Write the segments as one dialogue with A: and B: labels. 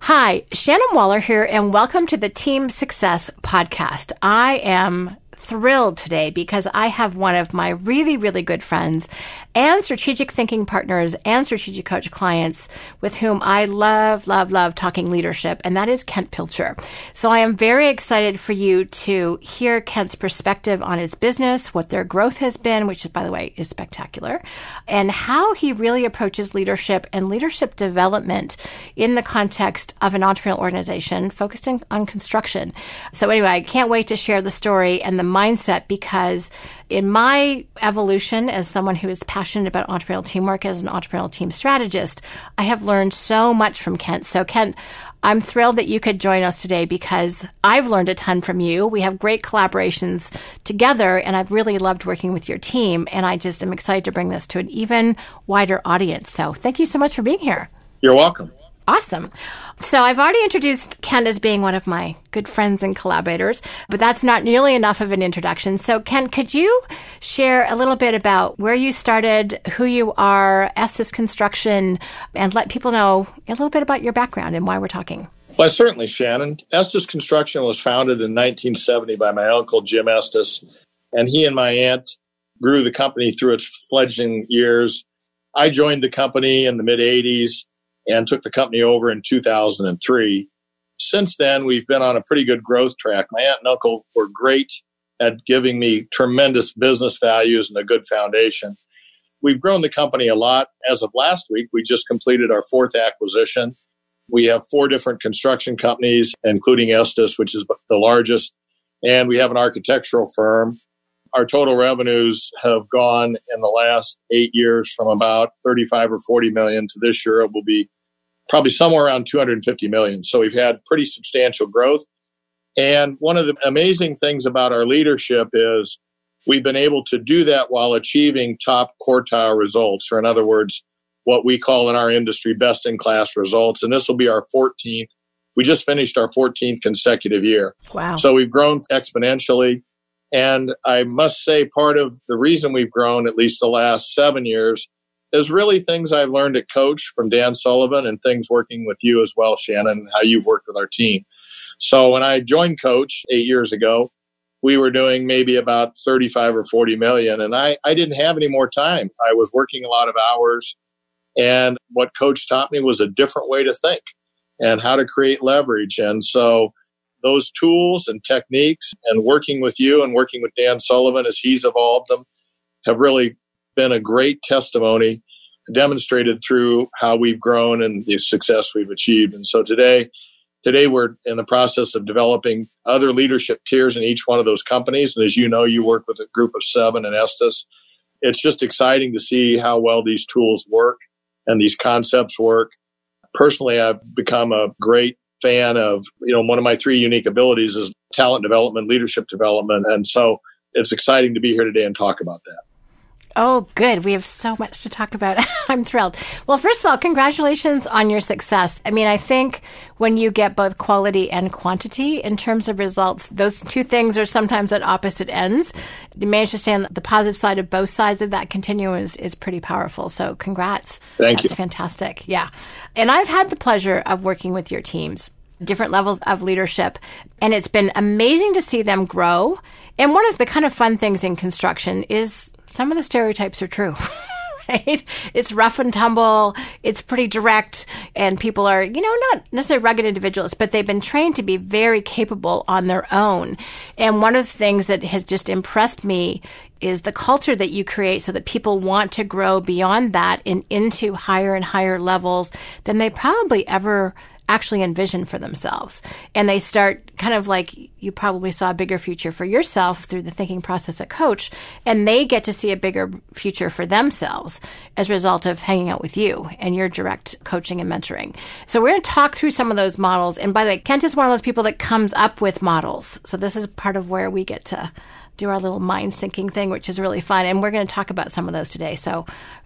A: Hi, Shannon Waller here, and welcome to the Team Success Podcast. I am thrilled today because I have one of my really, really good friends and strategic thinking partners and strategic coach clients with whom I love, love, love talking leadership, and that is Kent Pilcher. So I am very excited for you to hear Kent's perspective on his business, what their growth has been, which by the way, is spectacular, and how he really approaches leadership and leadership development in the context of an entrepreneurial organization focused in, on construction. So anyway, I can't wait to share the story and the mindset because in my evolution as someone who is passionate about entrepreneurial teamwork as an entrepreneurial team strategist, I have learned so much from Kent. So Kent, I'm thrilled that you could join us today because I've learned a ton from you. We have great collaborations together, and I've really loved working with your team. And I just am excited to bring this to an even wider audience. So thank you so much for being here.
B: You're welcome.
A: Awesome. So I've already introduced Kent as being one of my good friends and collaborators, but that's not nearly enough of an introduction. So Kent, could you share a little bit about where you started, who you are, Estes Construction, and let people know a little bit about your background and why we're talking?
B: Well, certainly, Shannon. Estes Construction was founded in 1970 by my uncle, Jim Estes, and he and my aunt grew the company through its fledgling years. I joined the company in the mid 80s and took the company over in 2003. Since then, we've been on a pretty good growth track. My aunt and uncle were great at giving me tremendous business values and a good foundation. We've grown the company a lot. As of last week, we just completed our fourth acquisition. We have four different construction companies, including Estes, which is the largest, and we have an architectural firm. Our total revenues have gone in the last eight years from about 35 or 40 million to this year it will be probably somewhere around 250 million. So we've had pretty substantial growth. And one of the amazing things about our leadership is we've been able to do that while achieving top quartile results, or in other words, what we call in our industry best in class results. And this will be our 14th. We just finished our 14th consecutive year.
A: Wow.
B: So we've grown exponentially. And I must say, part of the reason we've grown, at least the last seven years, is really things I've learned at Coach from Dan Sullivan and things working with you as well, Shannon, how you've worked with our team. So when I joined Coach eight years ago, we were doing maybe about 35 or 40 million, and I, I didn't have any more time. I was working a lot of hours, and what Coach taught me was a different way to think and how to create leverage. And so those tools and techniques and working with you and working with Dan Sullivan as he's evolved them have really been a great testimony demonstrated through how we've grown and the success we've achieved. And so today, today we're in the process of developing other leadership tiers in each one of those companies. And as you know, you work with a group of seven in Estes. It's just exciting to see how well these tools work and these concepts work. Personally, I've become a great fan of, you know, one of my three unique abilities is talent development, leadership development. And so it's exciting to be here today and talk about that.
A: Oh, good. We have so much to talk about. I'm thrilled. Well, first of all, congratulations on your success. I mean, I think when you get both quality and quantity in terms of results, those two things are sometimes at opposite ends. You may understand the positive side of both sides of that continuum is, is pretty powerful. So, congrats.
B: Thank you.
A: That's
B: you.
A: fantastic. Yeah. And I've had the pleasure of working with your teams, different levels of leadership, and it's been amazing to see them grow. And one of the kind of fun things in construction is some of the stereotypes are true. Right? It's rough and tumble. It's pretty direct, and people are, you know, not necessarily rugged individuals, but they've been trained to be very capable on their own. And one of the things that has just impressed me is the culture that you create so that people want to grow beyond that and into higher and higher levels than they probably ever actually envision for themselves. And they start kind of like you probably saw a bigger future for yourself through the thinking process at Coach, and they get to see a bigger future for themselves as a result of hanging out with you and your direct coaching and mentoring. So we're going to talk through some of those models. And by the way, Kent is one of those people that comes up with models. So this is part of where we get to do our little mind syncing thing, which is really fun. And we're going to talk about some of those today. So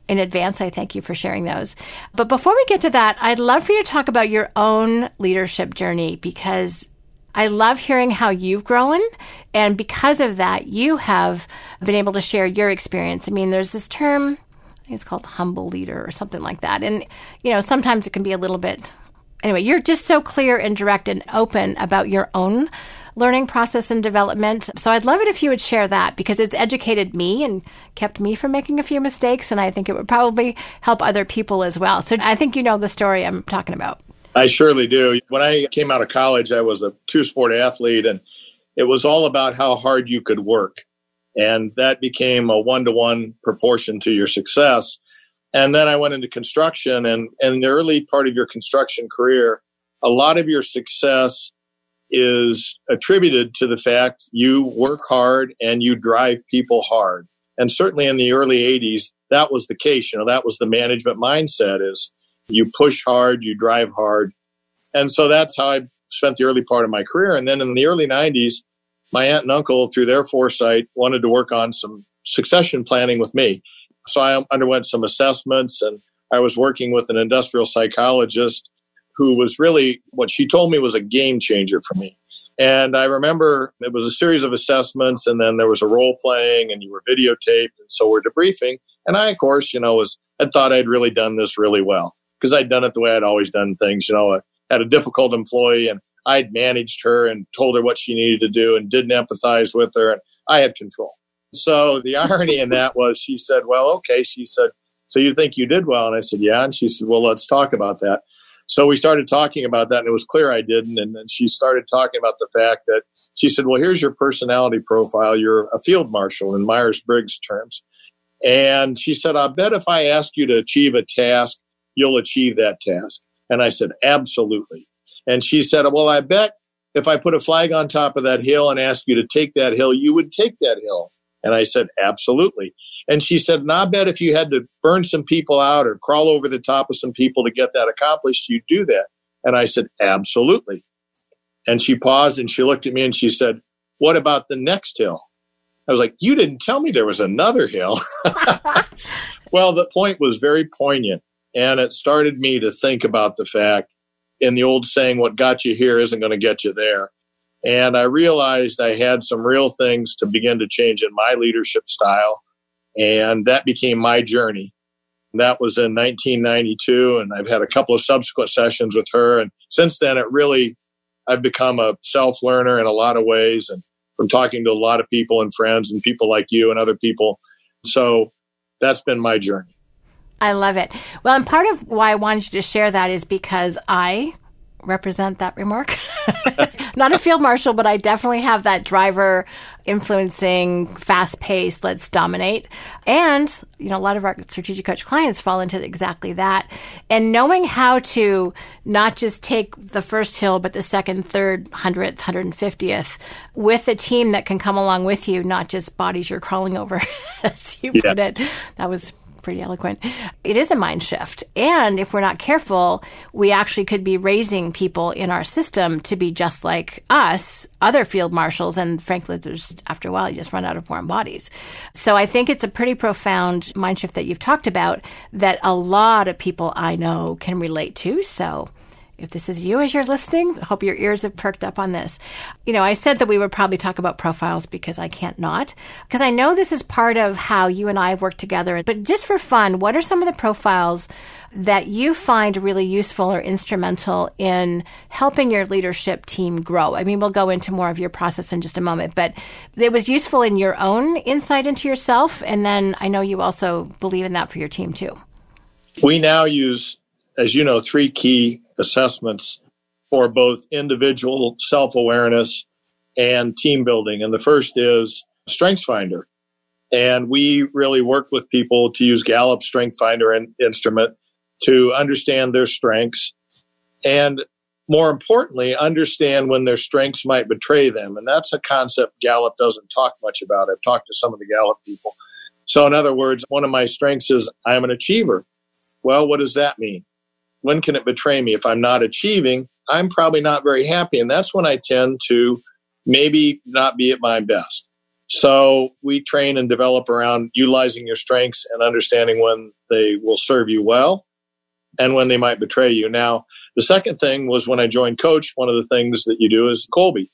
A: in advance, I thank you for sharing those. But before we get to that, I'd love for you to talk about your own leadership journey because I love hearing how you've grown. And because of that, you have been able to share your experience. I mean, there's this term, it's called humble leader or something like that. And, you know, sometimes it can be a little bit anyway, you're just so clear and direct and open about your own learning process and development. So I'd love it if you would share that because it's educated me and kept me from making a few mistakes. And I think it would probably help other people as well. So I think you know the story I'm talking about.
B: I surely do. When I came out of college, I was a two sport athlete and it was all about how hard you could work. And that became a one to one proportion to your success. And then I went into construction and, and in the early part of your construction career, a lot of your success is attributed to the fact you work hard and you drive people hard. And certainly in the early 80s, that was the case. You know, that was the management mindset is you push hard, you drive hard. And so that's how I spent the early part of my career. And then in the early 90s, my aunt and uncle, through their foresight, wanted to work on some succession planning with me. So I underwent some assessments and I was working with an industrial psychologist who was really what she told me was a game changer for me. And I remember it was a series of assessments, and then there was a role playing, and you were videotaped, and so we're debriefing. And I, of course, you know, was I thought I'd really done this really well because I'd done it the way I'd always done things. You know, I had a difficult employee, and I'd managed her and told her what she needed to do, and didn't empathize with her, and I had control. So the irony in that was, she said, "Well, okay," she said. So you think you did well? And I said, Yeah. And she said, Well, let's talk about that. So we started talking about that, and it was clear I didn't. And then she started talking about the fact that she said, Well, here's your personality profile. You're a field marshal in Myers Briggs terms. And she said, I bet if I ask you to achieve a task, you'll achieve that task. And I said, Absolutely. And she said, Well, I bet if I put a flag on top of that hill and ask you to take that hill, you would take that hill. And I said, Absolutely. And she said, and I bet if you had to burn some people out or crawl over the top of some people to get that accomplished, you'd do that. And I said, absolutely. And she paused and she looked at me and she said, what about the next hill? I was like, you didn't tell me there was another hill. well, the point was very poignant. And it started me to think about the fact in the old saying, what got you here isn't going to get you there. And I realized I had some real things to begin to change in my leadership style and that became my journey. That was in 1992, and I've had a couple of subsequent sessions with her. And since then, it really, I've become a self learner in a lot of ways, and from talking to a lot of people and friends and people like you and other people. So that's been my journey.
A: I love it. Well, and part of why I wanted you to share that is because I represent that remark. Not a field marshal, but I definitely have that driver influencing, fast paced, let's dominate. And, you know, a lot of our strategic coach clients fall into exactly that. And knowing how to not just take the first hill, but the second, third, hundredth, hundred and fiftieth with a team that can come along with you, not just bodies you're crawling over, as you yeah. put it. That was pretty eloquent. It is a mind shift. And if we're not careful, we actually could be raising people in our system to be just like us, other field marshals. And frankly, there's after a while, you just run out of warm bodies. So I think it's a pretty profound mind shift that you've talked about that a lot of people I know can relate to. So if this is you as you're listening, I hope your ears have perked up on this. You know, I said that we would probably talk about profiles because I can't not, because I know this is part of how you and I have worked together. But just for fun, what are some of the profiles that you find really useful or instrumental in helping your leadership team grow? I mean, we'll go into more of your process in just a moment, but it was useful in your own insight into yourself. And then I know you also believe in that for your team too.
B: We now use, as you know, three key assessments for both individual self awareness and team building. And the first is Strengths Finder. And we really work with people to use Gallup Strength Finder in, instrument to understand their strengths and more importantly, understand when their strengths might betray them. And that's a concept Gallup doesn't talk much about. I've talked to some of the Gallup people. So, in other words, one of my strengths is I'm an achiever. Well, what does that mean? When can it betray me? If I'm not achieving, I'm probably not very happy. And that's when I tend to maybe not be at my best. So we train and develop around utilizing your strengths and understanding when they will serve you well and when they might betray you. Now, the second thing was when I joined Coach, one of the things that you do is Kolbe.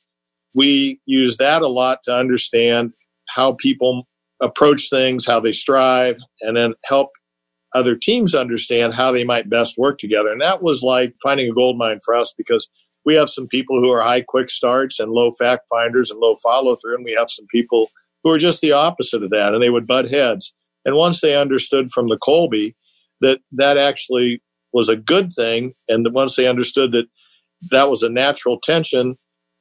B: We use that a lot to understand how people approach things, how they strive, and then help other teams understand how they might best work together. And that was like finding a gold mine for us because we have some people who are high quick starts and low fact finders and low follow through. And we have some people who are just the opposite of that and they would butt heads. And once they understood from the Kolbe that that actually was a good thing, and once they understood that that was a natural tension,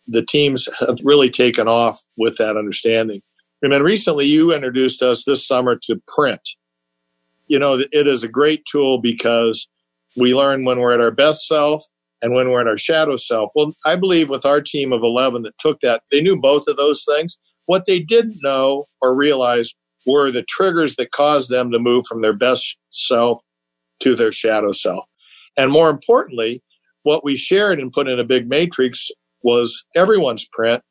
B: the teams have really taken off with that understanding. And then recently you introduced us this summer to print. You know, it is a great tool because we learn when we're at our best self and when we're at our shadow self. Well, I believe with our team of 11 that took that, they knew both of those things. What they didn't know or realize were the triggers that caused them to move from their best self to their shadow self. And more importantly, what we shared and put in a big matrix was everyone's print,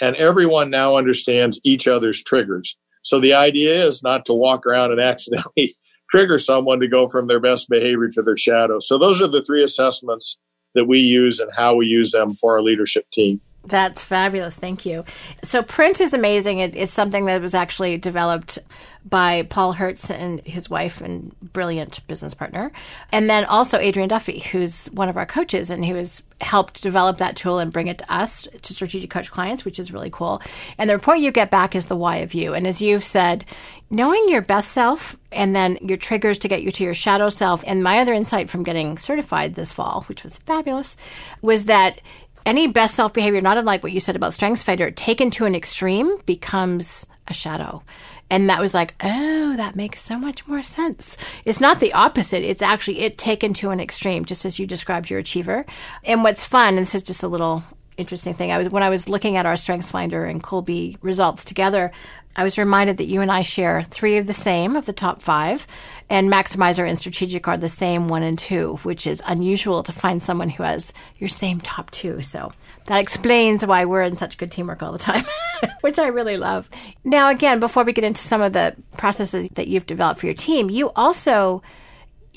B: and everyone now understands each other's triggers. So the idea is not to walk around and accidentally trigger someone to go from their best behavior to their shadow. So those are the three assessments that we use and how we use them for our leadership team.
A: That's fabulous. Thank you. So, print is amazing. It, it's something that was actually developed by Paul Hertz and his wife and brilliant business partner. And then also Adrian Duffy, who's one of our coaches and who has helped develop that tool and bring it to us, to strategic coach clients, which is really cool. And the report you get back is the why of you. And as you've said, knowing your best self and then your triggers to get you to your shadow self. And my other insight from getting certified this fall, which was fabulous, was that any best self behavior, not unlike what you said about StrengthsFinder, taken to an extreme becomes a shadow. And that was like, oh, that makes so much more sense. It's not the opposite. It's actually it taken to an extreme, just as you described your achiever. And what's fun, and this is just a little interesting thing. I was when I was looking at our StrengthsFinder and Kolbe results together, I was reminded that you and I share three of the same of the top five, and Maximizer and Strategic are the same one and two, which is unusual to find someone who has your same top two. So that explains why we're in such good teamwork all the time, which I really love. Now, again, before we get into some of the processes that you've developed for your team, you also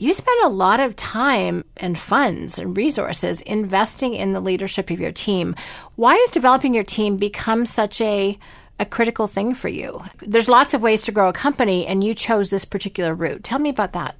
A: you spend a lot of time and funds and resources investing in the leadership of your team. Why has developing your team become such a a critical thing for you? There's lots of ways to grow a company, and you chose this particular route. Tell me about that.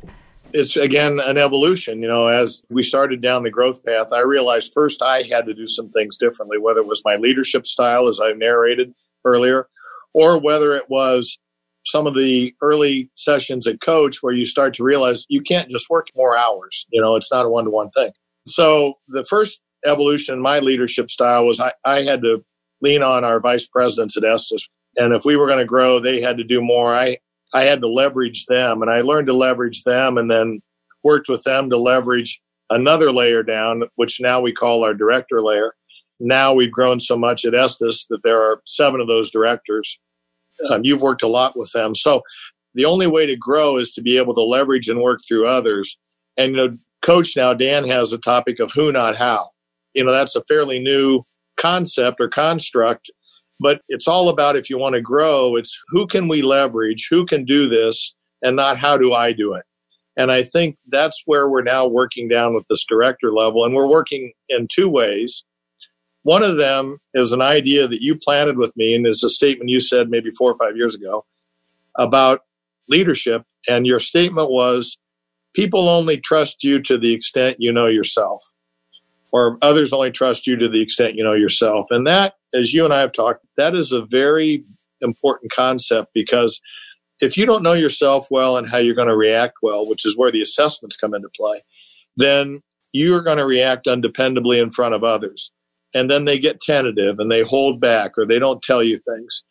B: It's again an evolution. You know, as we started down the growth path, I realized first I had to do some things differently, whether it was my leadership style, as I narrated earlier, or whether it was some of the early sessions at coach where you start to realize you can't just work more hours you know it's not a one-to-one thing so the first evolution in my leadership style was i, I had to lean on our vice presidents at Estes. And if we were going to grow, they had to do more. I, I had to leverage them and I learned to leverage them and then worked with them to leverage another layer down, which now we call our director layer. Now we've grown so much at Estes that there are seven of those directors. Um, you've worked a lot with them. So the only way to grow is to be able to leverage and work through others. And, you know, coach now, Dan has a topic of who, not how. You know, that's a fairly new concept or construct, but it's all about if you want to grow, it's who can we leverage, who can do this, and not how do I do it. And I think that's where we're now working down with this director level. And we're working in two ways. One of them is an idea that you planted with me, and is a statement you said maybe four or five years ago about leadership. And your statement was people only trust you to the extent you know yourself or others only trust you to the extent you know yourself. And that, as you and I have talked, that is a very important concept because if you don't know yourself well and how you're going to react well, which is where the assessments come into play, then you're going to react undependably in front of others. And then they get tentative and they hold back or they don't tell you things.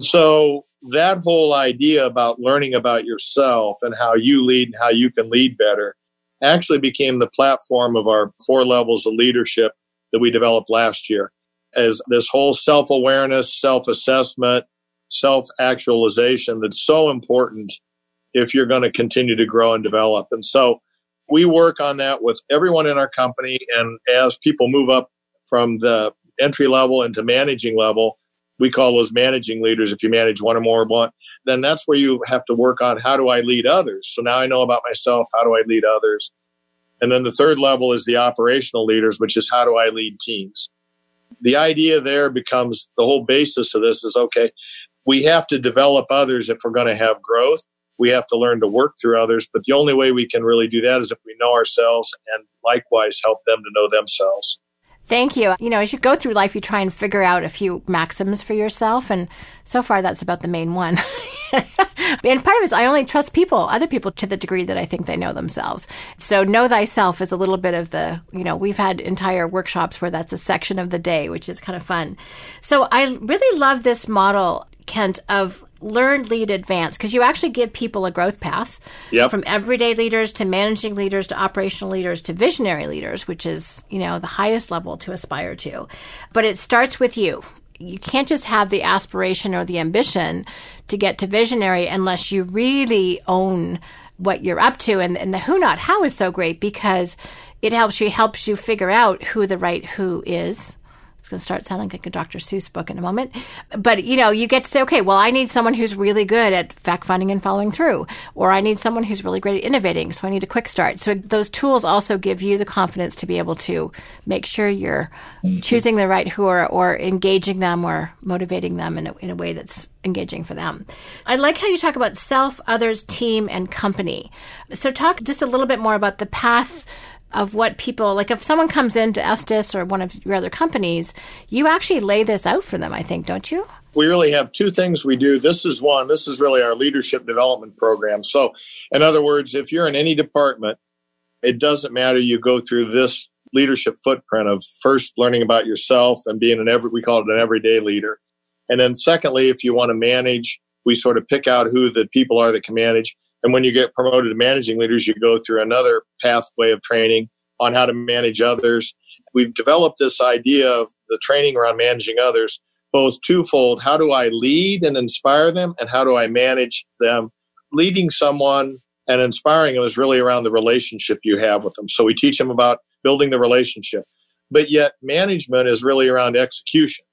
B: So that whole idea about learning about yourself and how you lead and how you can lead better actually became the platform of our four levels of leadership that we developed last year as this whole self-awareness, self-assessment, self-actualization that's so important if you're going to continue to grow and develop. And so we work on that with everyone in our company. And as people move up from the entry level into managing level, we call those managing leaders. If you manage one or more, one, then that's where you have to work on how do I lead others. So now I know about myself. How do I lead others? And then the third level is the operational leaders, which is how do I lead teams? The idea there becomes the whole basis of this is okay, we have to develop others if we're going to have growth. We have to learn to work through others. But the only way we can really do that is if we know ourselves and likewise help them to know themselves.
A: Thank you. You know, as you go through life, you try and figure out a few maxims for yourself. And so far, that's about the main one. and part of it is I only trust people, other people, to the degree that I think they know themselves. So know thyself is a little bit of the, you know, we've had entire workshops where that's a section of the day, which is kind of fun. So I really love this model, Kent, of learn, lead, advance, because you actually give people a growth path
B: yep.
A: from everyday leaders to managing leaders to operational leaders to visionary leaders, which is, you know, the highest level to aspire to. But it starts with you. You can't just have the aspiration or the ambition to get to visionary unless you really own what you're up to. And, and the who not how is so great because it helps you helps you figure out who the right who is it's going to start sounding like a Dr. Seuss book in a moment. But, you know, you get to say, okay, well, I need someone who's really good at fact finding and following through, or I need someone who's really great at innovating, so I need a quick start. So those tools also give you the confidence to be able to make sure you're choosing the right who are, or engaging them or motivating them in a, in a way that's engaging for them. I like how you talk about self, others, team, and company. So talk just a little bit more about the path of what people like if someone comes into Estes or one of your other companies, you actually lay this out for them, I think, don't you?
B: We really have two things we do. This is one, this is really our leadership development program. So, in other words, if you're in any department, it doesn't matter. You go through this leadership footprint of first learning about yourself and being an every, we call it an everyday leader. And then secondly, if you want to manage, we sort of pick out who the people are that can manage. And when you get promoted to managing leaders, you go through another pathway of training on how to manage others. We've developed this idea of the training around managing others, both twofold. How do I lead and inspire them? And how do I manage them? Leading someone and inspiring them is really around the relationship you have with them. So we teach them about building the relationship. But yet, management is really around execution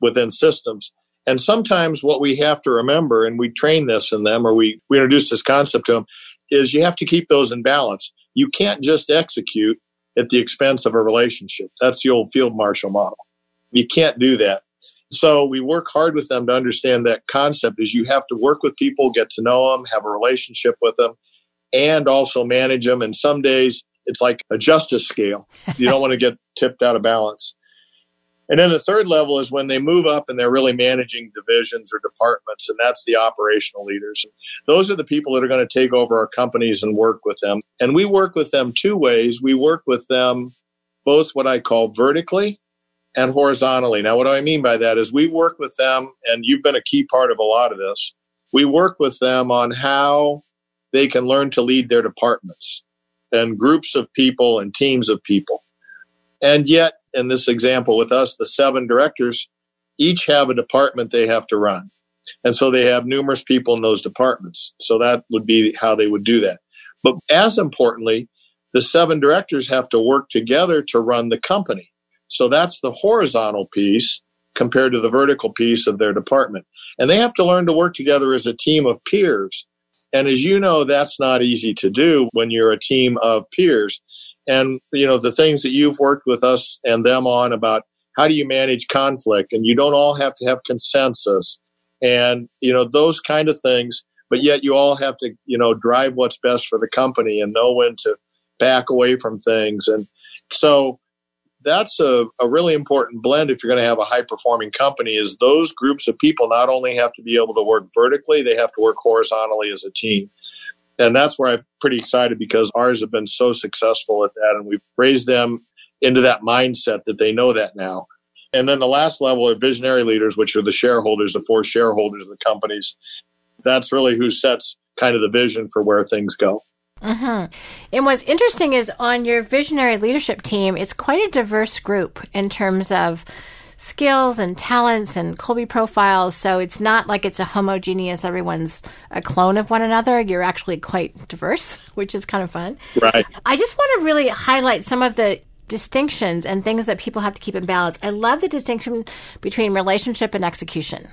B: within systems. And sometimes what we have to remember, and we train this in them or we, we introduce this concept to them, is you have to keep those in balance. You can't just execute at the expense of a relationship. That's the old field marshal model. You can't do that. So we work hard with them to understand that concept is you have to work with people, get to know them, have a relationship with them, and also manage them. And some days it's like a justice scale. You don't want to get tipped out of balance. And then the third level is when they move up and they're really managing divisions or departments, and that's the operational leaders. Those are the people that are going to take over our companies and work with them. And we work with them two ways. We work with them both what I call vertically and horizontally. Now, what do I mean by that is we work with them, and you've been a key part of a lot of this. We work with them on how they can learn to lead their departments and groups of people and teams of people. And yet, in this example with us, the seven directors each have a department they have to run. And so they have numerous people in those departments. So that would be how they would do that. But as importantly, the seven directors have to work together to run the company. So that's the horizontal piece compared to the vertical piece of their department. And they have to learn to work together as a team of peers. And as you know, that's not easy to do when you're a team of peers and you know the things that you've worked with us and them on about how do you manage conflict and you don't all have to have consensus and you know those kind of things but yet you all have to you know drive what's best for the company and know when to back away from things and so that's a, a really important blend if you're going to have a high performing company is those groups of people not only have to be able to work vertically they have to work horizontally as a team and that's where I'm pretty excited because ours have been so successful at that. And we've raised them into that mindset that they know that now. And then the last level of visionary leaders, which are the shareholders, the four shareholders of the companies. That's really who sets kind of the vision for where things go.
A: Mm-hmm. And what's interesting is on your visionary leadership team, it's quite a diverse group in terms of skills and talents and Kolbe profiles. So it's not like it's a homogeneous, everyone's a clone of one another. You're actually quite diverse, which is kind of fun.
B: Right.
A: I just want to really highlight some of the distinctions and things that people have to keep in balance. I love the distinction between relationship and execution.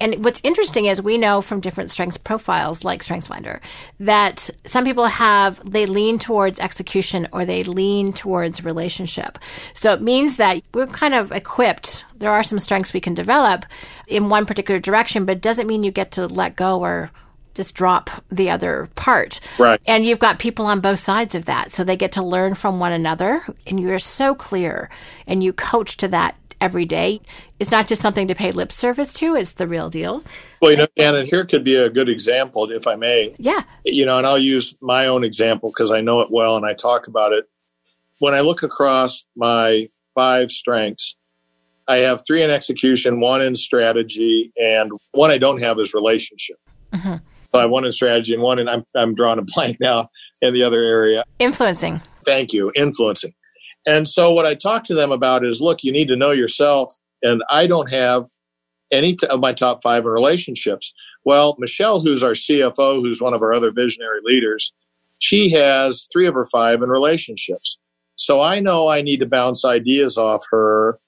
A: And what's interesting is we know from different strengths profiles like StrengthsFinder that some people have, they lean towards execution or they lean towards relationship. So it means that we're kind of equipped. There are some strengths we can develop in one particular direction, but it doesn't mean you get to let go or just drop the other part.
B: Right.
A: And you've got people on both sides of that. So they get to learn from one another and you're so clear and you coach to that every day. It's not just something to pay lip service to, it's the real deal.
B: Well, you know, and here could be a good example, if I may.
A: Yeah.
B: You know, and I'll use my own example because I know it well and I talk about it. When I look across my five strengths, I have three in execution, one in strategy, and one I don't have is relationship. Mm-hmm. So I one in strategy and one in, I'm, I'm drawing a blank now in the other area.
A: Influencing.
B: Thank you. Influencing. And so what I talk to them about is look, you need to know yourself. And I don't have any of my top five in relationships. Well, Michelle, who's our CFO, who's one of our other visionary leaders, she has three of her five in relationships. So I know I need to bounce ideas off her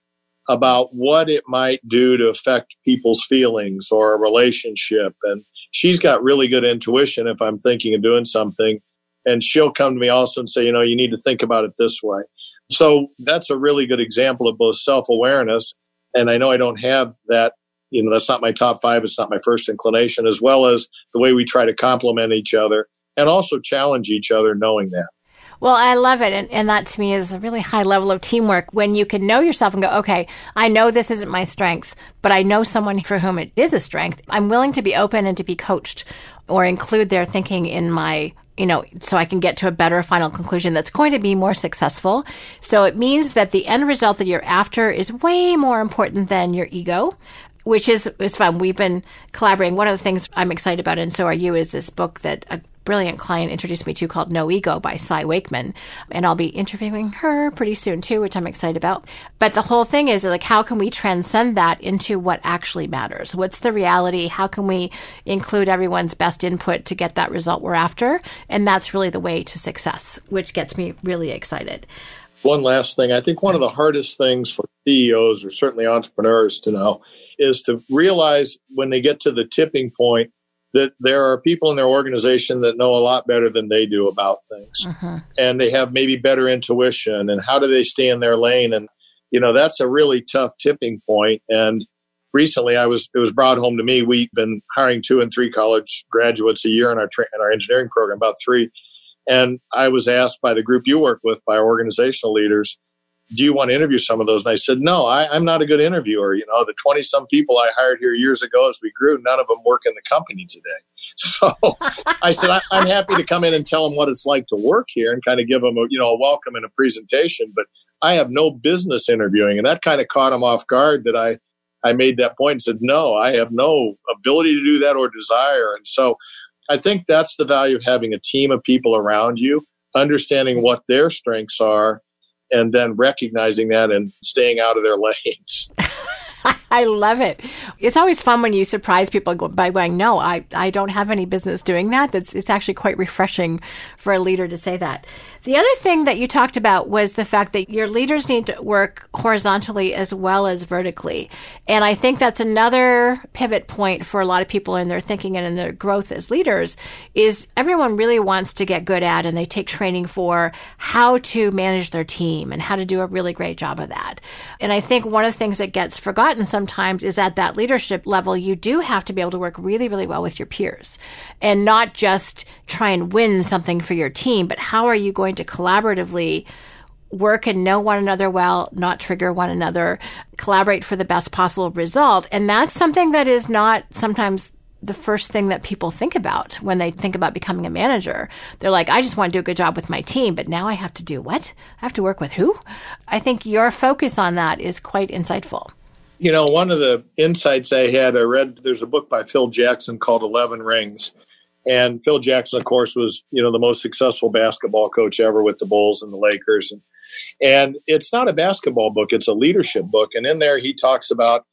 B: about what it might do to affect people's feelings or a relationship. And she's got really good intuition if I'm thinking of doing something. And she'll come to me also and say, you know, you need to think about it this way. So that's a really good example of both self awareness. And I know I don't have that, you know, that's not my top five. It's not my first inclination, as well as the way we try to complement each other and also challenge each other knowing that.
A: Well, I love it. And, and that to me is a really high level of teamwork when you can know yourself and go, okay, I know this isn't my strength, but I know someone for whom it is a strength. I'm willing to be open and to be coached or include their thinking in my you know, so I can get to a better final conclusion that's going to be more successful. So it means that the end result that you're after is way more important than your ego, which is, is fun. We've been collaborating. One of the things I'm excited about, and so are you, is this book that a brilliant client introduced me to called No Ego by Cy Wakeman. And I'll be interviewing her pretty soon too, which I'm excited about. But the whole thing is like, how can we transcend that into what actually matters? What's the reality? How can we include everyone's best input to get that result we're after? And that's really the way to success, which gets me really excited.
B: One last thing. I think one of the hardest things for CEOs or certainly entrepreneurs to know is to realize when they get to the tipping point that there are people in their organization that know a lot better than they do about things. Uh-huh. and they have maybe better intuition and how do they stay in their lane? And you know that's a really tough tipping point. And recently i was it was brought home to me. We've been hiring two and three college graduates a year in our tra- in our engineering program about three. And i was asked by the group you work with by organizational leaders do you want to interview some of those? And I said, no, I, am not a good interviewer. You know, the 20 some people I hired here years ago as we grew, none of them work in the company today. So I said, I, am happy to come in and tell them what it's like to work here and kind of give them a, you know, a welcome and a presentation, but I have no business interviewing. And that kind of caught them off guard that I, I made that point and said, no, I have no ability to do that or desire. And so I think that's the value of having a team of people around you, understanding what their strengths are and then recognizing that and staying out of their lanes.
A: I love it. It's always fun when you surprise people by going, "No, I, I don't have any business doing that." That's it's actually quite refreshing for a leader to say that. The other thing that you talked about was the fact that your leaders need to work horizontally as well as vertically. And I think that's another pivot point for a lot of people in their thinking and in their growth as leaders is everyone really wants to get good at and they take training for how to manage their team and how to do a really great job of that. And I think one of the things that gets forgotten sometimes is at that leadership level, you do have to be able to work really, really well with your peers and not just try and win something for your team, but how are you going to collaboratively work and know one another well, not trigger one another, collaborate for the best possible result. And that's something that is not sometimes the first thing that people think about when they think about becoming a manager. They're like, I just want to do a good job with my team, but now I have to do what? I have to work with who? I think your focus on that is quite insightful.
B: You know, one of the insights I had, I read there's a book by Phil Jackson called 11 Rings. And Phil Jackson, of course, was you know the most successful basketball coach ever with the Bulls and the Lakers. And, and it's not a basketball book; it's a leadership book. And in there, he talks about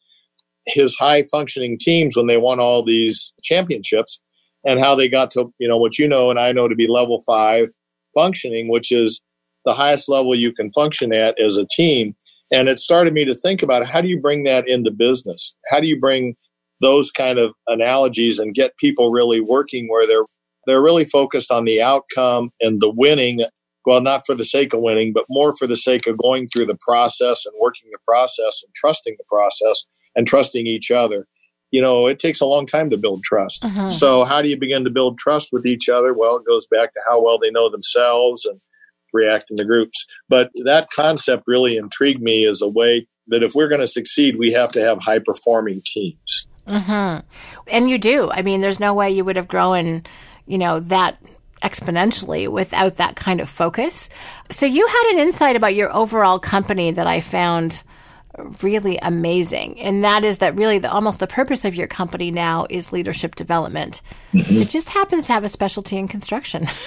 B: his high functioning teams when they won all these championships and how they got to you know what you know and I know to be level five functioning, which is the highest level you can function at as a team. And it started me to think about how do you bring that into business? How do you bring those kind of analogies and get people really working where they're they're really focused on the outcome and the winning well not for the sake of winning but more for the sake of going through the process and working the process and trusting the process and trusting each other you know, it takes a long time to build trust.
A: Mhm.
B: So, how do you begin to build trust with each other? Well, it goes back to how well they know themselves and react in the groups. But that concept really intrigued me as a way that if we're going to succeed, we have to have high performing teams.
A: hmm And you do. I mean, there's no way you would have grown, you know, that exponentially without that kind of focus. So you had an insight about your overall company that I found really amazing. And that is that really the almost the purpose of your company now is leadership development. It just happens to have a specialty in construction.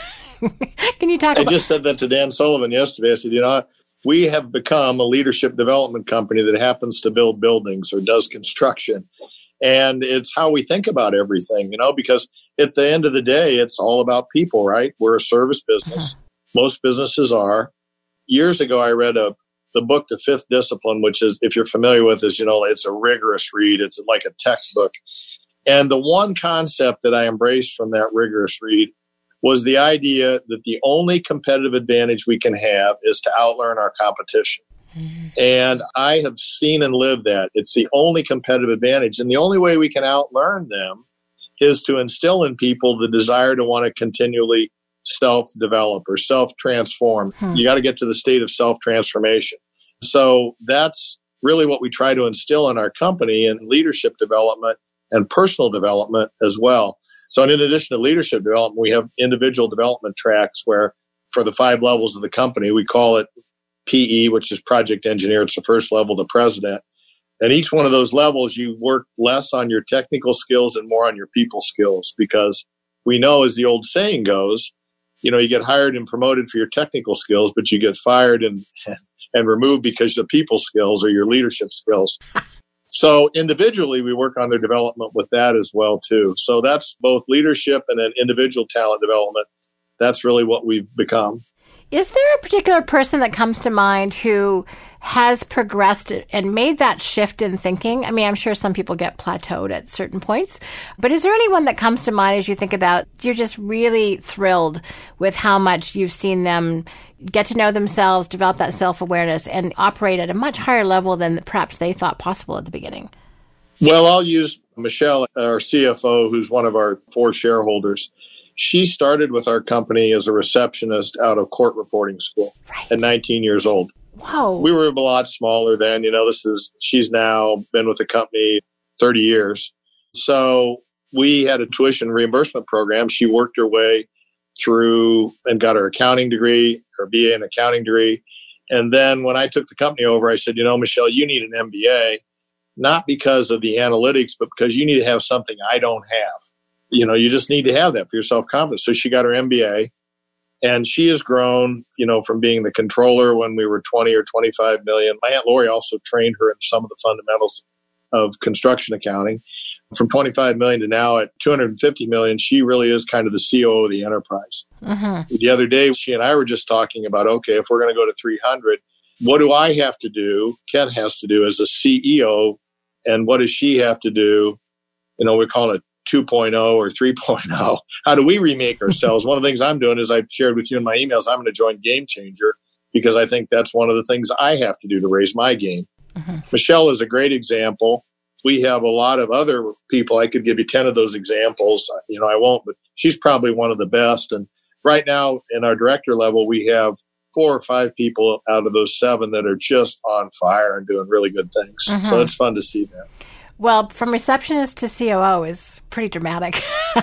A: Can you talk
B: I
A: about
B: just said that to Dan Sullivan yesterday. I said, you know, we have become a leadership development company that happens to build buildings or does construction. And it's how we think about everything, you know, because at the end of the day, it's all about people, right? We're a service business. Uh-huh. Most businesses are. Years ago, I read a the book, The Fifth Discipline, which is, if you're familiar with this, you know, it's a rigorous read. It's like a textbook. And the one concept that I embraced from that rigorous read was the idea that the only competitive advantage we can have is to outlearn our competition. And I have seen and lived that. It's the only competitive advantage. And the only way we can outlearn them is to instill in people the desire to want to continually self develop or self transform.
A: Hmm.
B: You got to get to the state of self transformation. So that's really what we try to instill in our company and leadership development and personal development as well. So, in addition to leadership development, we have individual development tracks where, for the five levels of the company, we call it PE, which is project engineer. It's the first level, the president. And each one of those levels, you work less on your technical skills and more on your people skills because we know, as the old saying goes, you know, you get hired and promoted for your technical skills, but you get fired and and removed because of people skills or your leadership skills. So individually, we work on their development with that as well too. So that's both leadership and then individual talent development. That's really what we've become.
A: Is there a particular person that comes to mind who has progressed and made that shift in thinking? I mean, I'm sure some people get plateaued at certain points, but is there anyone that comes to mind as you think about you're just really thrilled with how much you've seen them get to know themselves, develop that self awareness, and operate at a much higher level than perhaps they thought possible at the beginning?
B: Well, I'll use Michelle, our CFO, who's one of our four shareholders. She started with our company as a receptionist out of court reporting school
A: Right.
B: at 19 years old.
A: Wow.
B: We were a lot smaller then. You know, this is, she's now been with the company 30 years. So we had a tuition reimbursement program. She worked her way through and got her accounting degree, her BA and accounting degree. And then when I took the company over, I said, you know, Michelle, you need an MBA, not because of the analytics, but because you need to have something I don't have. You know, you just need to have that for your self confidence. So she got her MBA and she has grown, you know, from being the controller when we were 20 or 25 million. My Aunt Lori also trained her in some of the fundamentals of construction accounting. From 25 million to now at 250 million, she really is kind of the CEO of the enterprise.
A: hmm
B: The other day, she and I were just talking about okay, if we're going to go to 300, what do I have to do? Kent has to do as a CEO, and what does she have to do? You know, we're calling it 2.0 or 3.0. How do we remake ourselves? one of the things I'm doing is I've shared with you in my emails, I'm going to join Game Changer because I think that's one of the things I have to do to raise my game.
A: Mhm.
B: Michelle is a great example. We have a lot of other people. I could give you 10 of those examples. You know, I won't, but she's probably one of the best. And right now, in our director level, we have four or five people out of those seven that are just on fire and doing really good things. So it's fun to see that.
A: Well, from receptionist to COO is pretty dramatic.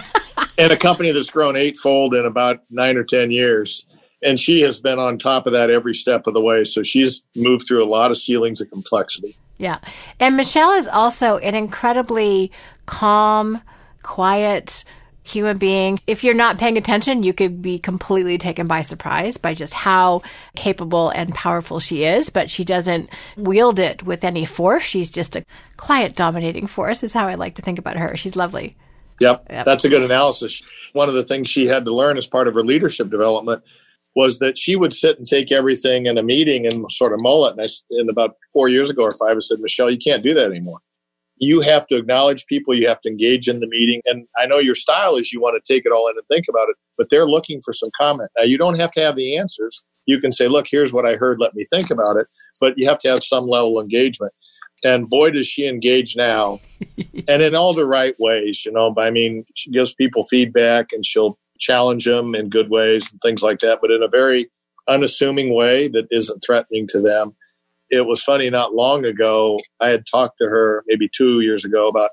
B: and a company that's grown eightfold in about nine or 10 years. And she has been on top of that every step of the way. So she's moved through a lot of ceilings of complexity.
A: Yeah. And Michelle is also an incredibly calm, quiet human being. If you're not paying attention, you could be completely taken by surprise by just how capable and powerful she is, but she doesn't wield it with any force. She's just a quiet, dominating force, is how I like to think about her. She's lovely.
B: Yep,
A: Yep.
B: that's a good analysis. One of the things she had to learn as part of her leadership development was that she would sit and take everything in a meeting and sort of mull it. And, I, and about four years ago or five, I said, Michelle, you can't do that anymore. You have to acknowledge people. You have to engage in the meeting. And I know your style is you want to take it all in and think about it, but they're looking for some comment. Now, you don't have to have the answers. You can say, look, here's what I heard. Let me think about it. But you have to have some level of engagement. And boy, does she engage now. and in all the right ways, you know. I mean, she gives people feedback and she'll challenge them in good ways and things like that, but in a very unassuming way that isn't threatening to them. It was funny, not long ago, I had talked to her maybe two years ago about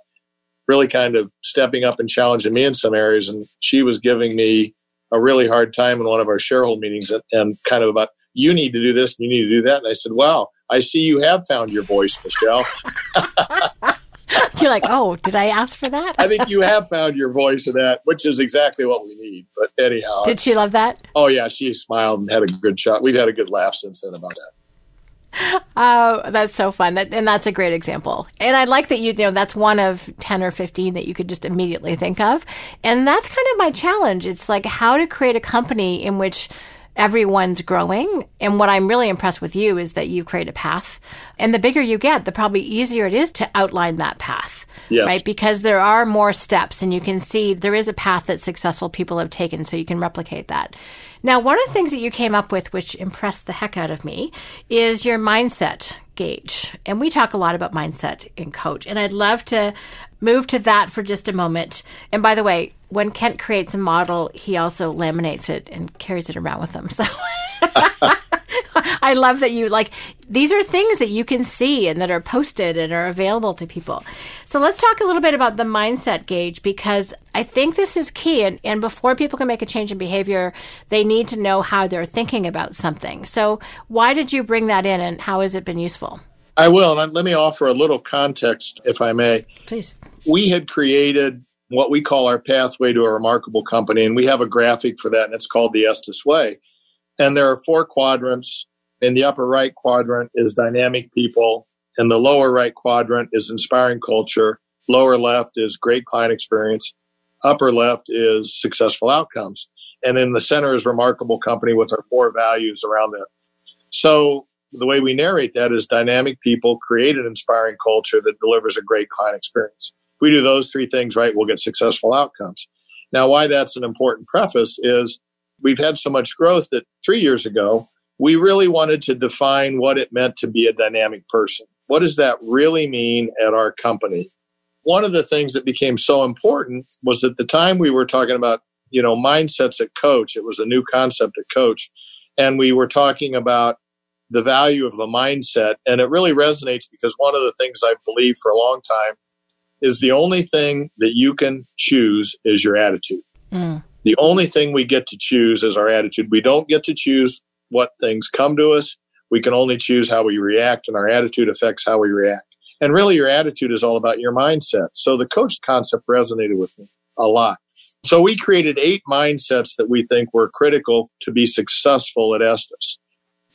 B: really kind of stepping up and challenging me in some areas. And she was giving me a really hard time in one of our shareholder meetings and, and kind of about, you need to do this and you need to do that. And I said, wow, I see you have found your voice, Michelle.
A: You're like, oh, did I ask for that?
B: I think you have found your voice in that, which is exactly what we need. But anyhow,
A: did she love that?
B: Oh yeah, she smiled and had a good shot. We've had a good laugh since then about that.
A: Oh, that's so fun. That, and that's a great example. And I like that you, you know, that's one of 10 or 15 that you could just immediately think of. And that's kind of my challenge. It's like how to create a company in which everyone's growing. And what I'm really impressed with you is that you create a path. And the bigger you get, the probably easier it is to outline that path. Yes. Right? Because there are more steps and you can see there is a path that successful people have taken so you can replicate that. Now, one of the things that you came up with, which impressed the heck out of me, is your mindset gauge. And we talk a lot about mindset in coach. And I'd love to move to that for just a moment. And by the way, when Kent creates a model, he also laminates it and carries it around with him. So I love that you like these are things that you can see and that are posted and are available to people. So let's talk a little bit about the mindset gauge because I think this is key. And, and before people can make a change in behavior, they need to know how they're thinking about something. So why did you bring that in and how has it been useful?
B: I will. And let me offer a little context, if I may.
A: Please.
B: We had created what we call our pathway to a remarkable company, and we have a graphic for that, and it's called the Estes Way. And there are four quadrants. In the upper right quadrant is dynamic people. In the lower right quadrant is inspiring culture. Lower left is great client experience. Upper left is successful outcomes. And in the center is remarkable company with our four values around it. So the way we narrate that is dynamic people create an inspiring culture that delivers a great client experience. If we do those three things right, we'll get successful outcomes. Now, why that's an important preface is we've had so much growth that three years ago, we really wanted to define what it meant to be a dynamic person. What does that really mean at our company? One of the things that became so important was at the time we were talking about, you know, mindsets at coach. It was a new concept at coach. And we were talking about the value of the mindset. And it really resonates because one of the things I've believed for a long time is the only thing that you can choose is your attitude. Mm. The only thing we get to choose is our attitude. We don't get to choose what things come to us. We can only choose how we react, and our attitude affects how we react. And really, your attitude is all about your mindset. So the coach concept resonated with me a lot. So we created eight mindsets that we think were critical to be successful at Estes.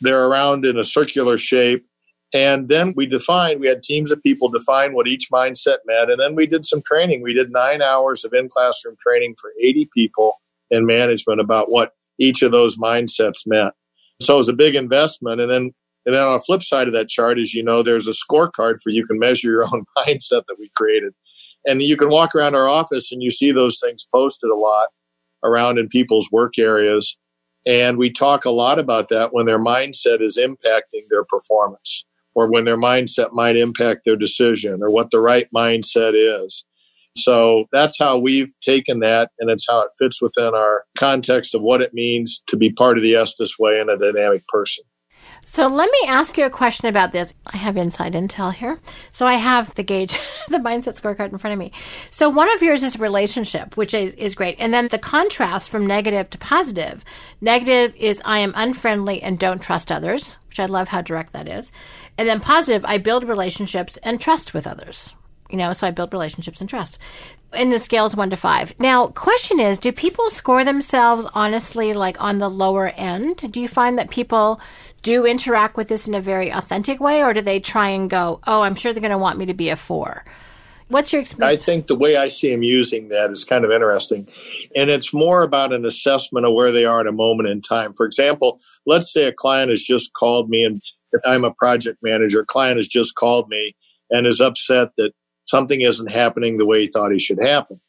B: They're around in a circular shape. And then we defined, we had teams of people define what each mindset meant. And then we did some training. We did nine hours of in classroom training for 80 people in management about what each of those mindsets meant. So it was a big investment. And then, and then on the flip side of that chart, as you know, there's a scorecard for you can measure your own mindset that we created. And you can walk around our office and you see those things posted a lot around in people's work areas. And we talk a lot about that when their mindset is impacting their performance or when their mindset might impact their decision or what the right mindset is. So that's how we've taken that, and it's how it fits within our context of what it means to be part of the Estes way and a dynamic person.
A: So let me ask you a question about this. I have inside intel here. So I have the gauge, the mindset scorecard in front of me. So one of yours is relationship, which is, is great. And then the contrast from negative to positive. Negative is I am unfriendly and don't trust others, which I love how direct that is. And then positive, I build relationships and trust with others. You know, so I build relationships and trust. And the scale is one to five. Now, question is, do people score themselves honestly, like on the lower end? Do you find that people do interact with this in a very authentic way, or do they try and go, oh, I'm sure they're going to want me to be a four? What's your experience?
B: I think the way I see them using that is kind of interesting. And it's more about an assessment of where they are at a moment in time. For example, let's say a client has just called me, and if I'm a project manager, a client has just called me and is upset that something isn't happening the way he thought he should happen.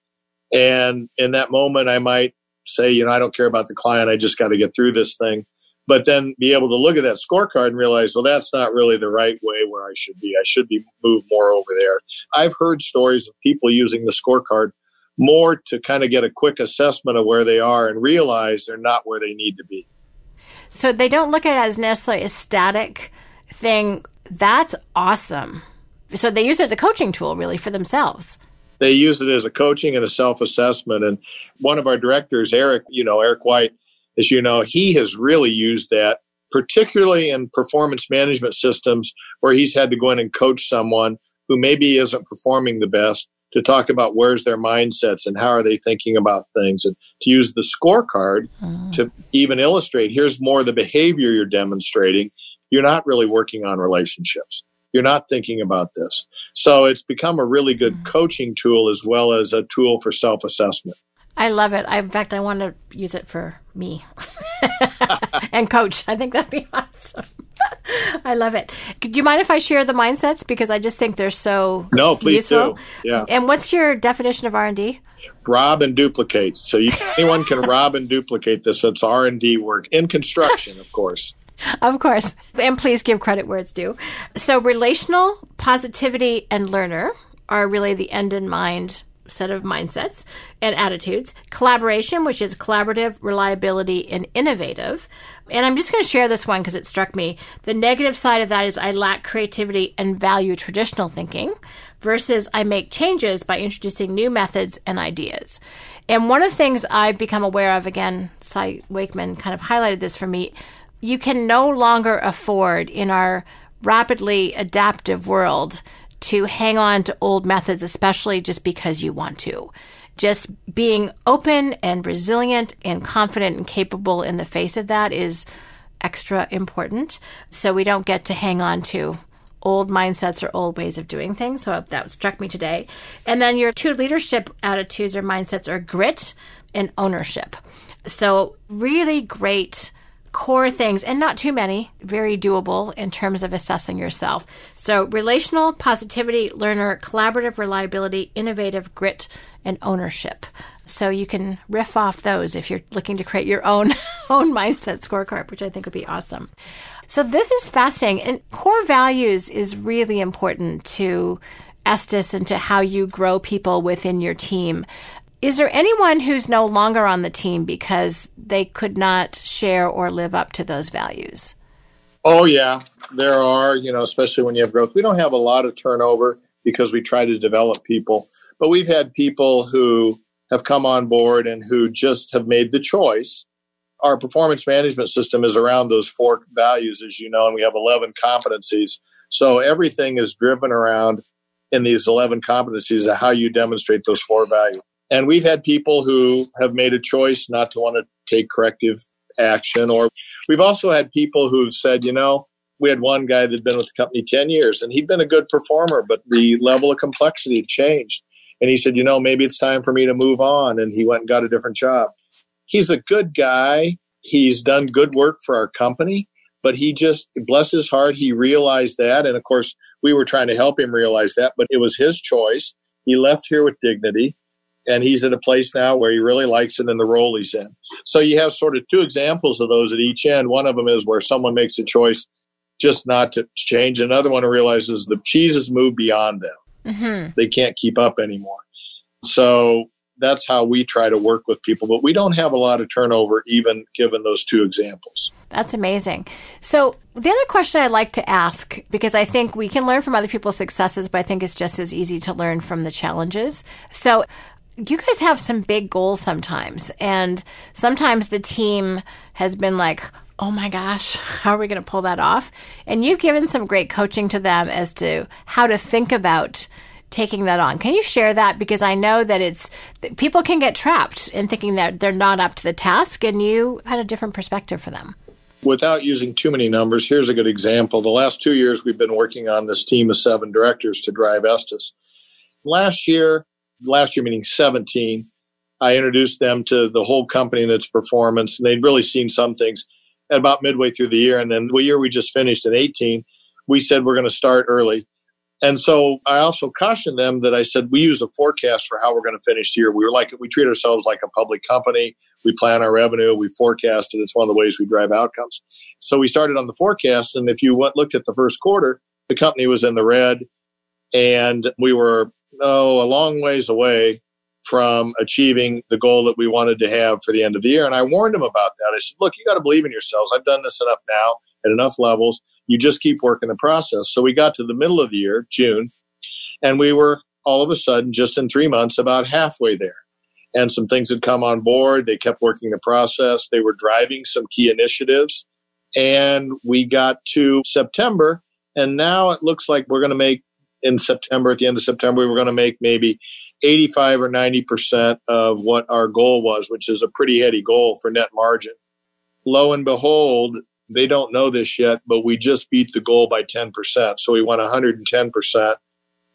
B: And in that moment, I might say, you know, I don't care about the client. I just got to get through this thing. But then be able to look at that scorecard and realize, well, that's not really the right way where I should be. I should be moved more over there. I've heard stories of people using the scorecard more to kind of get a quick assessment of where they are and realize they're not where they need to be.
A: So they don't look at it as necessarily a static thing. That's awesome. So they use it as a coaching tool, really, for themselves.
B: They use it as a coaching and a self assessment. And one of our directors, Eric, you know, Eric White, as you know, he has really used that, particularly in performance management systems where he's had to go in and coach someone who maybe isn't performing the best to talk about where's their mindsets and how are they thinking about things and to use the scorecard mm. to even illustrate here's more of the behavior you're demonstrating you're not really working on relationships you're not thinking about this so it's become a really good mm. coaching tool as well as a tool for self-assessment
A: I love it. I, in fact, I want to use it for me and coach. I think that'd be awesome. I love it. Do you mind if I share the mindsets because I just think they're so
B: no, please
A: useful.
B: do. Yeah.
A: And what's your definition of R and D?
B: Rob and duplicate. So you, anyone can rob and duplicate this. It's R and D work in construction, of course.
A: Of course. And please give credit where it's due. So relational, positivity, and learner are really the end in mind set of mindsets and attitudes. Collaboration, which is collaborative, reliability, and innovative. And I'm just going to share this one because it struck me. The negative side of that is I lack creativity and value traditional thinking versus I make changes by introducing new methods and ideas. And one of the things I've become aware of, again, Cy Wakeman kind of highlighted this for me, you can no longer afford in our rapidly adaptive world to hang on to old methods, especially just because you want to. Just being open and resilient and confident and capable in the face of that is extra important. So we don't get to hang on to old mindsets or old ways of doing things. So that struck me today. And then your two leadership attitudes or mindsets are grit and ownership. So really great core things, and not too many, very doable in terms of assessing yourself. So, relational, positivity, learner, collaborative, reliability, innovative, grit, and ownership. So you can riff off those if you're looking to create your own own mindset scorecard, which I think would be awesome. So this is fascinating, and core values is really important to Estes and to how you grow people within your team. Is there anyone who's no longer on the team because they could not share or live up to those values?
B: Oh, yeah, there are, you know, especially when you have growth. We don't have a lot of turnover because we try to develop people, but we've had people who have come on board and who just have made the choice. Our performance management system is around those four values, as you know, and we have 11 competencies. So everything is driven around in these 11 competencies of how you demonstrate those four values. And we've had people who have made a choice not to want to take corrective action. Or we've also had people who've said, you know, we had one guy that'd been with the company 10 years and he'd been a good performer, but the level of complexity had changed. And he said, you know, maybe it's time for me to move on. And he went and got a different job. He's a good guy. He's done good work for our company, but he just, bless his heart, he realized that. And of course, we were trying to help him realize that, but it was his choice. He left here with dignity and he's in a place now where he really likes it in the role he's in. So you have sort of two examples of those at each end. One of them is where someone makes a choice just not to change. Another one realizes the cheese has moved beyond them. Mm-hmm. They can't keep up anymore. So that's how we try to work with people, but we don't have a lot of turnover even given those two examples.
A: That's amazing. So, the other question I'd like to ask, because I think we can learn from other people's successes, but I think it's just as easy to learn from the challenges. So, you guys have some big goals sometimes. And sometimes the team has been like, oh my gosh, how are we going to pull that off? And you've given some great coaching to them as to how to think about taking that on. Can you share that? Because I know that it's people can get trapped in thinking that they're not up to the task, and you had a different perspective for them.
B: Without using too many numbers, here's a good example. The last two years, we've been working on this team of seven directors to drive Estes. Last year, last year meaning 17, I introduced them to the whole company and its performance. And they'd really seen some things at about midway through the year. And then the year we just finished in 18, we said we're going to start early. And so I also cautioned them that I said we use a forecast for how we're going to finish the year. We were like we treat ourselves like a public company. We plan our revenue, we forecast it. It's one of the ways we drive outcomes. So we started on the forecast. And if you went, looked at the first quarter, the company was in the red and we were, oh, a long ways away from achieving the goal that we wanted to have for the end of the year. And I warned them about that. I said, look, you got to believe in yourselves. I've done this enough now at enough levels. You just keep working the process. So we got to the middle of the year, June, and we were all of a sudden, just in three months, about halfway there. And some things had come on board. They kept working the process. They were driving some key initiatives. And we got to September, and now it looks like we're going to make in September, at the end of September, we were going to make maybe 85 or 90% of what our goal was, which is a pretty heady goal for net margin. Lo and behold, they don't know this yet, but we just beat the goal by 10%. So we went 110%